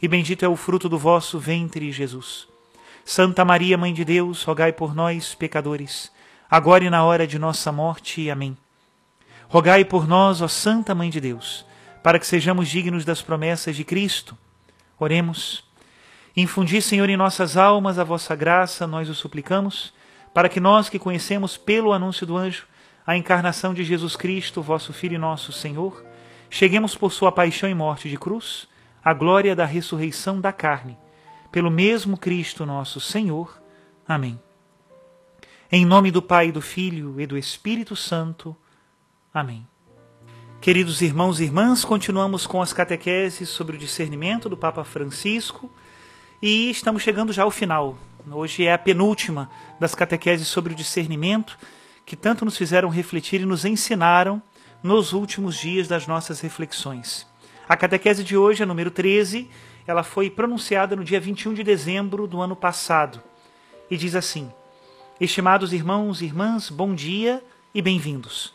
e bendito é o fruto do vosso ventre, Jesus. Santa Maria, Mãe de Deus, rogai por nós, pecadores, agora e na hora de nossa morte. Amém. Rogai por nós, ó Santa Mãe de Deus, para que sejamos dignos das promessas de Cristo. Oremos. Infundi, Senhor, em nossas almas a vossa graça, nós o suplicamos, para que nós que conhecemos pelo anúncio do anjo a encarnação de Jesus Cristo, vosso Filho e nosso Senhor, cheguemos por sua paixão e morte de cruz a glória da ressurreição da carne, pelo mesmo Cristo nosso Senhor. Amém. Em nome do Pai, do Filho e do Espírito Santo. Amém. Queridos irmãos e irmãs, continuamos com as catequeses sobre o discernimento do Papa Francisco e estamos chegando já ao final. Hoje é a penúltima das catequeses sobre o discernimento que tanto nos fizeram refletir e nos ensinaram nos últimos dias das nossas reflexões. A catequese de hoje, a número 13, ela foi pronunciada no dia 21 de dezembro do ano passado e diz assim: Estimados irmãos e irmãs, bom dia e bem-vindos.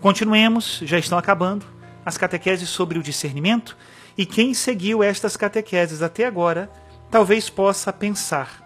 Continuemos, já estão acabando, as catequeses sobre o discernimento e quem seguiu estas catequeses até agora talvez possa pensar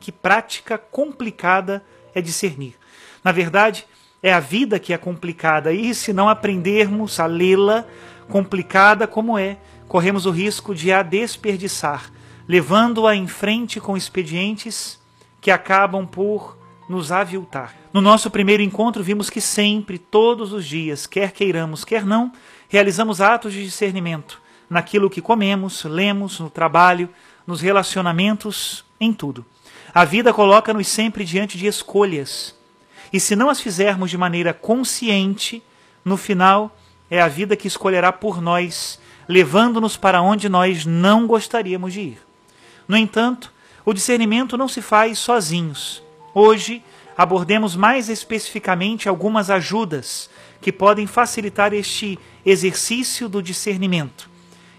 que prática complicada é discernir. Na verdade, é a vida que é complicada e se não aprendermos a lê-la, complicada como é, corremos o risco de a desperdiçar, levando-a em frente com expedientes que acabam por nos aviltar. No nosso primeiro encontro, vimos que sempre, todos os dias, quer queiramos, quer não, realizamos atos de discernimento naquilo que comemos, lemos, no trabalho, nos relacionamentos, em tudo. A vida coloca-nos sempre diante de escolhas. E se não as fizermos de maneira consciente, no final é a vida que escolherá por nós, levando-nos para onde nós não gostaríamos de ir. No entanto, o discernimento não se faz sozinhos. Hoje, abordemos mais especificamente algumas ajudas que podem facilitar este exercício do discernimento,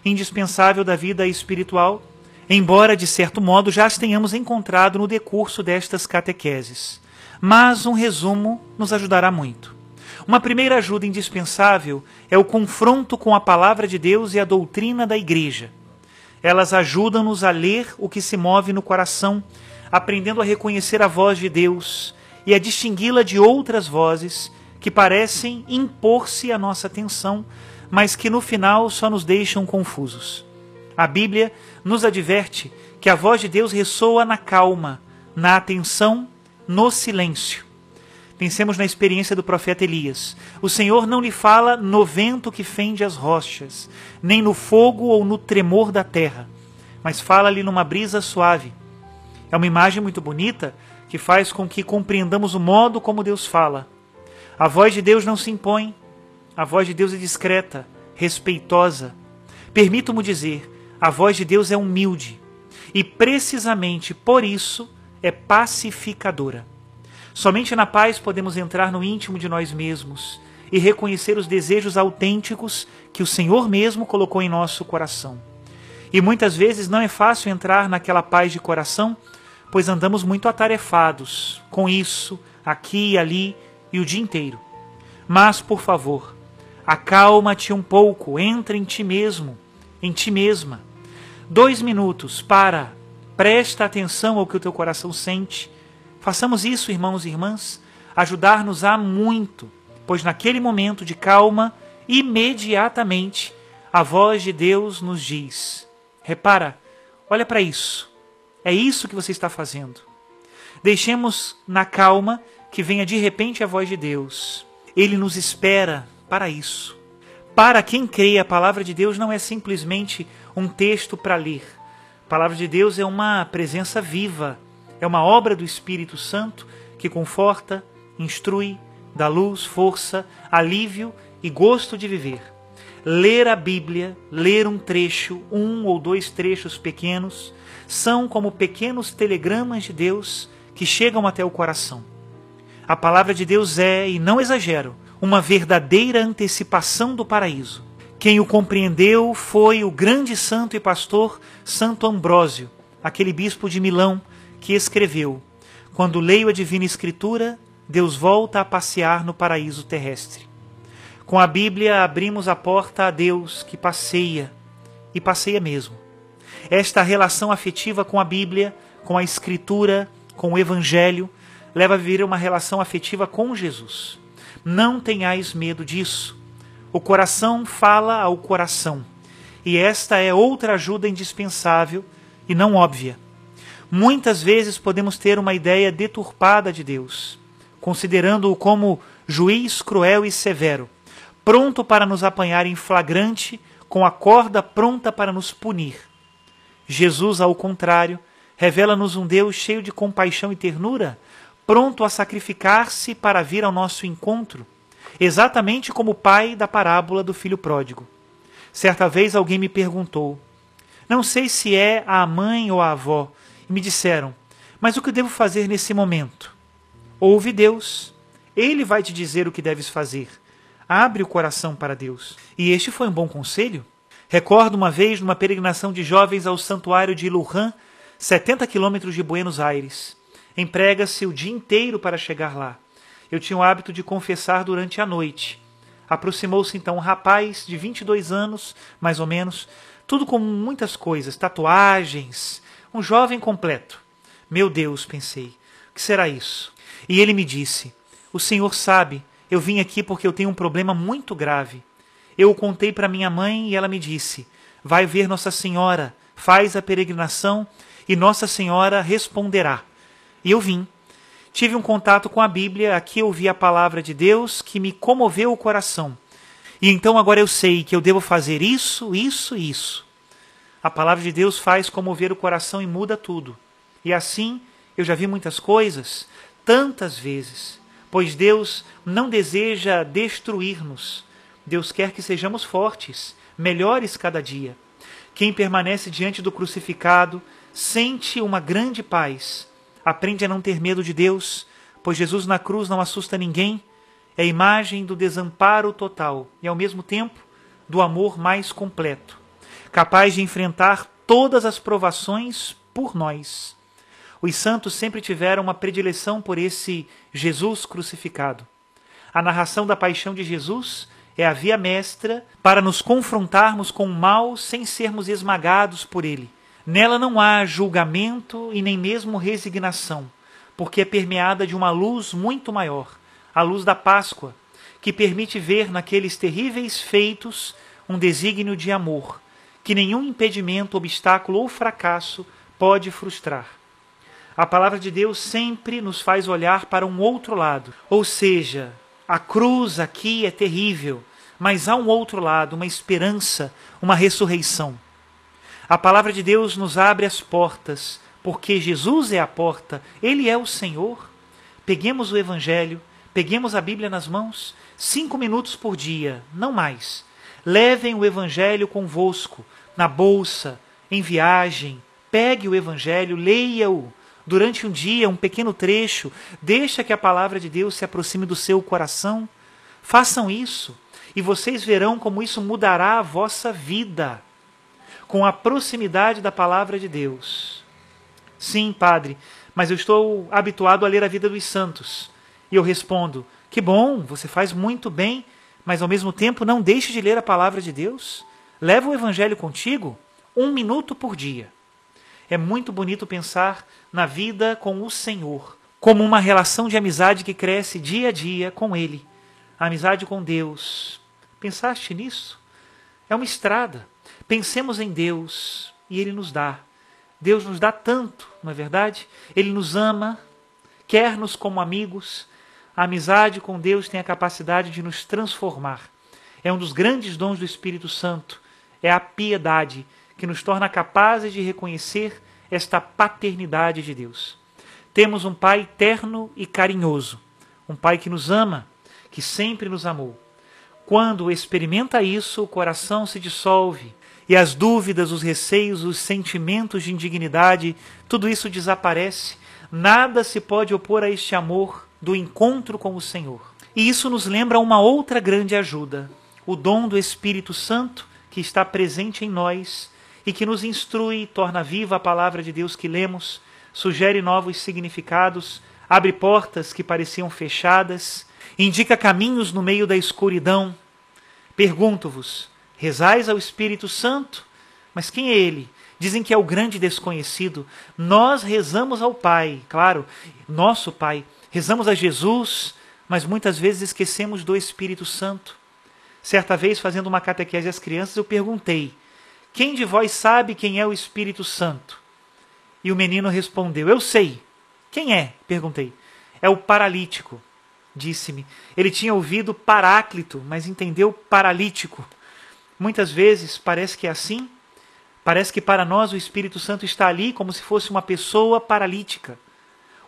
indispensável da vida espiritual, embora de certo modo já as tenhamos encontrado no decurso destas catequeses. Mas um resumo nos ajudará muito. Uma primeira ajuda indispensável é o confronto com a palavra de Deus e a doutrina da Igreja. Elas ajudam-nos a ler o que se move no coração, aprendendo a reconhecer a voz de Deus e a distingui-la de outras vozes que parecem impor-se à nossa atenção, mas que no final só nos deixam confusos. A Bíblia nos adverte que a voz de Deus ressoa na calma, na atenção, no silêncio. Pensemos na experiência do profeta Elias. O Senhor não lhe fala no vento que fende as rochas, nem no fogo ou no tremor da terra, mas fala-lhe numa brisa suave. É uma imagem muito bonita que faz com que compreendamos o modo como Deus fala. A voz de Deus não se impõe, a voz de Deus é discreta, respeitosa. Permito-me dizer, a voz de Deus é humilde e precisamente por isso é pacificadora. Somente na paz podemos entrar no íntimo de nós mesmos e reconhecer os desejos autênticos que o Senhor mesmo colocou em nosso coração. E muitas vezes não é fácil entrar naquela paz de coração, pois andamos muito atarefados com isso, aqui e ali e o dia inteiro. Mas, por favor, acalma-te um pouco, entra em ti mesmo, em ti mesma. Dois minutos para, presta atenção ao que o teu coração sente Façamos isso, irmãos e irmãs, ajudar-nos a muito, pois naquele momento de calma, imediatamente a voz de Deus nos diz: Repara, olha para isso. É isso que você está fazendo. Deixemos na calma que venha de repente a voz de Deus. Ele nos espera para isso. Para quem crê, a palavra de Deus não é simplesmente um texto para ler. A palavra de Deus é uma presença viva, é uma obra do Espírito Santo que conforta, instrui, dá luz, força, alívio e gosto de viver. Ler a Bíblia, ler um trecho, um ou dois trechos pequenos, são como pequenos telegramas de Deus que chegam até o coração. A palavra de Deus é, e não exagero, uma verdadeira antecipação do paraíso. Quem o compreendeu foi o grande santo e pastor Santo Ambrósio, aquele bispo de Milão, que escreveu: Quando leio a Divina Escritura, Deus volta a passear no paraíso terrestre. Com a Bíblia abrimos a porta a Deus que passeia, e passeia mesmo. Esta relação afetiva com a Bíblia, com a Escritura, com o Evangelho, leva a viver uma relação afetiva com Jesus. Não tenhais medo disso. O coração fala ao coração, e esta é outra ajuda indispensável e não óbvia. Muitas vezes podemos ter uma ideia deturpada de Deus, considerando-o como juiz cruel e severo, pronto para nos apanhar em flagrante, com a corda pronta para nos punir. Jesus, ao contrário, revela-nos um Deus cheio de compaixão e ternura, pronto a sacrificar-se para vir ao nosso encontro, exatamente como o pai da parábola do filho pródigo. Certa vez alguém me perguntou: Não sei se é a mãe ou a avó, e me disseram: Mas o que devo fazer nesse momento? Ouve Deus. Ele vai te dizer o que deves fazer. Abre o coração para Deus. E este foi um bom conselho? Recordo uma vez numa peregrinação de jovens ao santuário de Lujan, 70 quilômetros de Buenos Aires. Emprega-se o dia inteiro para chegar lá. Eu tinha o hábito de confessar durante a noite. Aproximou-se então um rapaz de 22 anos, mais ou menos, tudo com muitas coisas, tatuagens, um jovem completo. Meu Deus, pensei, o que será isso? E ele me disse: O senhor sabe, eu vim aqui porque eu tenho um problema muito grave. Eu o contei para minha mãe e ela me disse: Vai ver Nossa Senhora, faz a peregrinação e Nossa Senhora responderá. E eu vim. Tive um contato com a Bíblia, aqui ouvi a palavra de Deus que me comoveu o coração. E então agora eu sei que eu devo fazer isso, isso e isso. A palavra de Deus faz comover o coração e muda tudo. E assim eu já vi muitas coisas, tantas vezes, pois Deus não deseja destruir-nos. Deus quer que sejamos fortes, melhores cada dia. Quem permanece diante do crucificado sente uma grande paz aprende a não ter medo de Deus, pois Jesus na cruz não assusta ninguém, é a imagem do desamparo total e, ao mesmo tempo, do amor mais completo, capaz de enfrentar todas as provações por nós. Os santos sempre tiveram uma predileção por esse Jesus crucificado. A narração da paixão de Jesus é a via mestra para nos confrontarmos com o mal sem sermos esmagados por ele. Nela não há julgamento e nem mesmo resignação, porque é permeada de uma luz muito maior, a luz da Páscoa, que permite ver naqueles terríveis feitos um desígnio de amor, que nenhum impedimento, obstáculo ou fracasso pode frustrar. A palavra de Deus sempre nos faz olhar para um outro lado, ou seja, a cruz aqui é terrível, mas há um outro lado, uma esperança, uma ressurreição. A palavra de Deus nos abre as portas, porque Jesus é a porta, Ele é o Senhor. Peguemos o Evangelho, peguemos a Bíblia nas mãos, cinco minutos por dia, não mais. Levem o Evangelho convosco, na bolsa, em viagem. Pegue o Evangelho, leia-o durante um dia, um pequeno trecho. Deixa que a palavra de Deus se aproxime do seu coração. Façam isso, e vocês verão como isso mudará a vossa vida com a proximidade da palavra de Deus. Sim, padre, mas eu estou habituado a ler a vida dos santos. E eu respondo: Que bom, você faz muito bem, mas ao mesmo tempo não deixe de ler a palavra de Deus. Leva o evangelho contigo, um minuto por dia. É muito bonito pensar na vida com o Senhor, como uma relação de amizade que cresce dia a dia com Ele. A amizade com Deus. Pensaste nisso? É uma estrada. Pensemos em Deus e Ele nos dá. Deus nos dá tanto, não é verdade? Ele nos ama, quer-nos como amigos. A amizade com Deus tem a capacidade de nos transformar. É um dos grandes dons do Espírito Santo. É a piedade que nos torna capazes de reconhecer esta paternidade de Deus. Temos um Pai terno e carinhoso, um Pai que nos ama, que sempre nos amou. Quando experimenta isso, o coração se dissolve e as dúvidas, os receios, os sentimentos de indignidade, tudo isso desaparece. Nada se pode opor a este amor do encontro com o Senhor. E isso nos lembra uma outra grande ajuda, o dom do Espírito Santo que está presente em nós e que nos instrui, torna viva a palavra de Deus que lemos, sugere novos significados, abre portas que pareciam fechadas, indica caminhos no meio da escuridão. Pergunto-vos: rezais ao Espírito Santo? Mas quem é ele? Dizem que é o grande desconhecido. Nós rezamos ao Pai, claro, nosso Pai. Rezamos a Jesus, mas muitas vezes esquecemos do Espírito Santo. Certa vez, fazendo uma catequese às crianças, eu perguntei: quem de vós sabe quem é o Espírito Santo? E o menino respondeu: Eu sei. Quem é? perguntei. É o paralítico, disse-me. Ele tinha ouvido Paráclito, mas entendeu paralítico. Muitas vezes parece que é assim. Parece que para nós o Espírito Santo está ali como se fosse uma pessoa paralítica.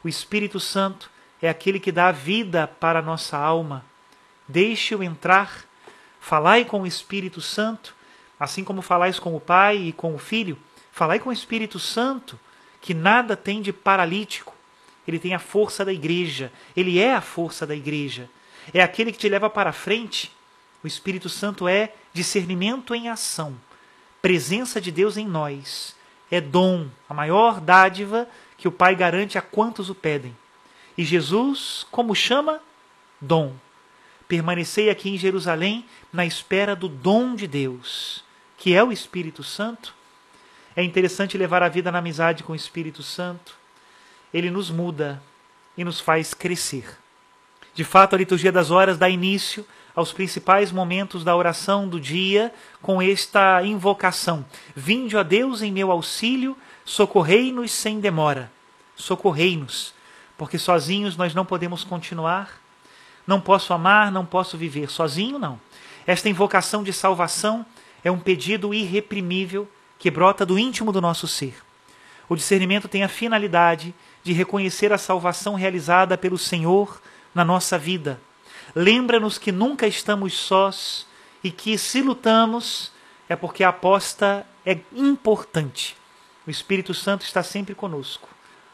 O Espírito Santo é aquele que dá vida para a nossa alma. Deixe-o entrar, falai com o Espírito Santo Assim como falais com o Pai e com o Filho, falai com o Espírito Santo, que nada tem de paralítico. Ele tem a força da igreja, ele é a força da igreja. É aquele que te leva para frente. O Espírito Santo é discernimento em ação, presença de Deus em nós. É dom, a maior dádiva que o Pai garante a quantos o pedem. E Jesus, como chama? Dom. Permanecei aqui em Jerusalém na espera do dom de Deus que é o Espírito Santo, é interessante levar a vida na amizade com o Espírito Santo. Ele nos muda e nos faz crescer. De fato, a liturgia das horas dá início aos principais momentos da oração do dia com esta invocação: Vinde a Deus em meu auxílio, socorrei-nos sem demora. Socorrei-nos, porque sozinhos nós não podemos continuar. Não posso amar, não posso viver sozinho, não. Esta invocação de salvação é um pedido irreprimível que brota do íntimo do nosso ser. O discernimento tem a finalidade de reconhecer a salvação realizada pelo Senhor na nossa vida. Lembra-nos que nunca estamos sós e que, se lutamos, é porque a aposta é importante. O Espírito Santo está sempre conosco.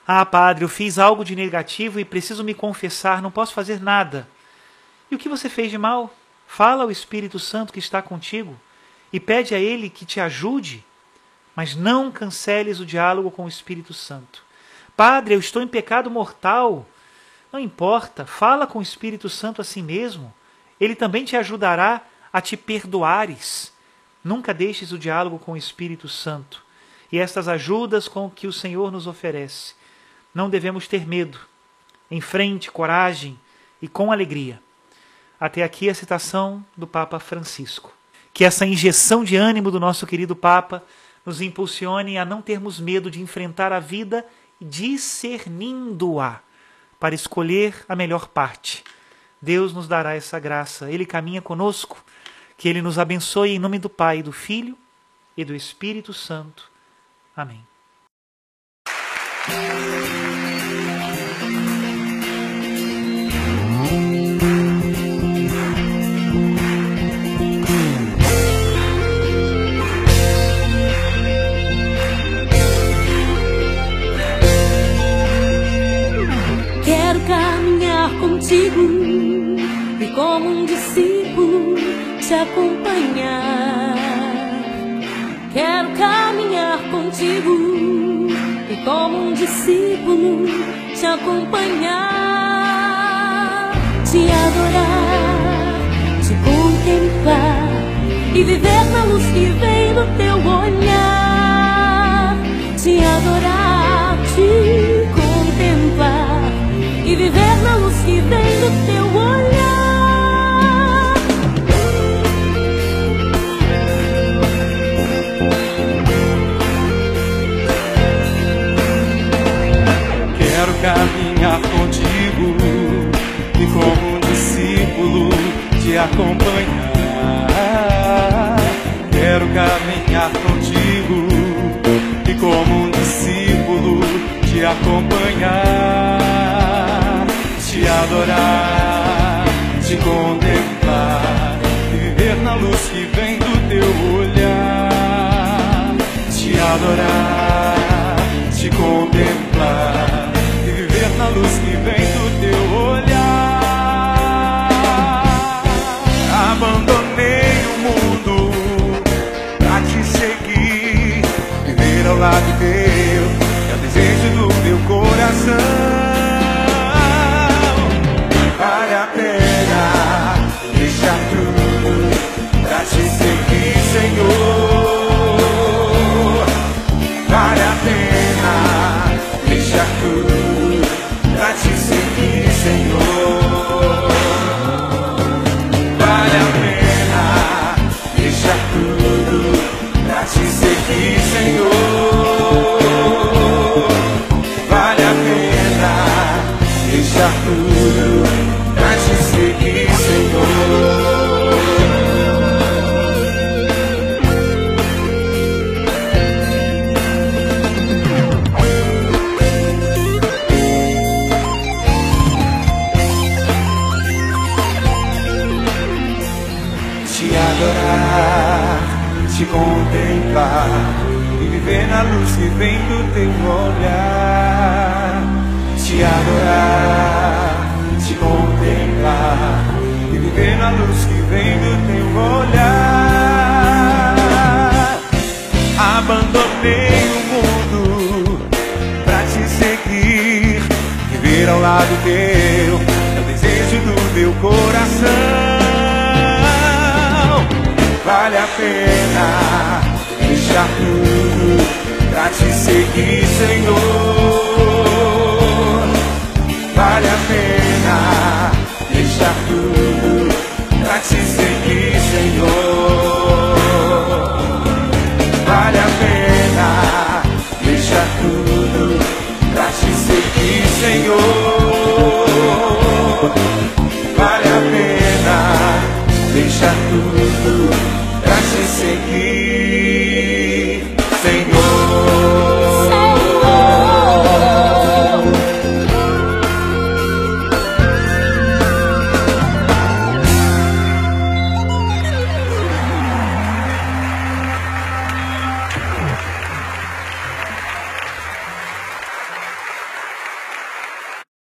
Ah, Padre, eu fiz algo de negativo e preciso me confessar, não posso fazer nada. E o que você fez de mal? Fala ao Espírito Santo que está contigo e pede a Ele que te ajude, mas não canceles o diálogo com o Espírito Santo. Padre, eu estou em pecado mortal. Não importa, fala com o Espírito Santo a si mesmo. Ele também te ajudará a te perdoares. Nunca deixes o diálogo com o Espírito Santo e estas ajudas com que o Senhor nos oferece. Não devemos ter medo. Em frente, coragem e com alegria. Até aqui a citação do Papa Francisco que essa injeção de ânimo do nosso querido Papa nos impulsione a não termos medo de enfrentar a vida discernindo-a para escolher a melhor parte. Deus nos dará essa graça, Ele caminha conosco, que Ele nos abençoe em nome do Pai, do Filho e do Espírito Santo. Amém. Discípulo, te acompanhar, te adorar, te contemplar e viver na luz que vem do teu olhar, te adorar, te contemplar e viver na luz que vem do teu caminhar contigo e como um discípulo te acompanhar. Quero caminhar contigo e como um discípulo te acompanhar, te adorar, te contemplar viver na luz que vem do teu olhar, te adorar, te contemplar na luz que vem do teu olhar. Abandonei o mundo pra te seguir, viver ao lado teu, teu, é o desejo do meu coração. Vale a pena deixar tudo pra te seguir, Senhor. Vale a pena deixar tudo pra te seguir, Senhor. Vale a pena deixar tudo pra te seguir, Senhor.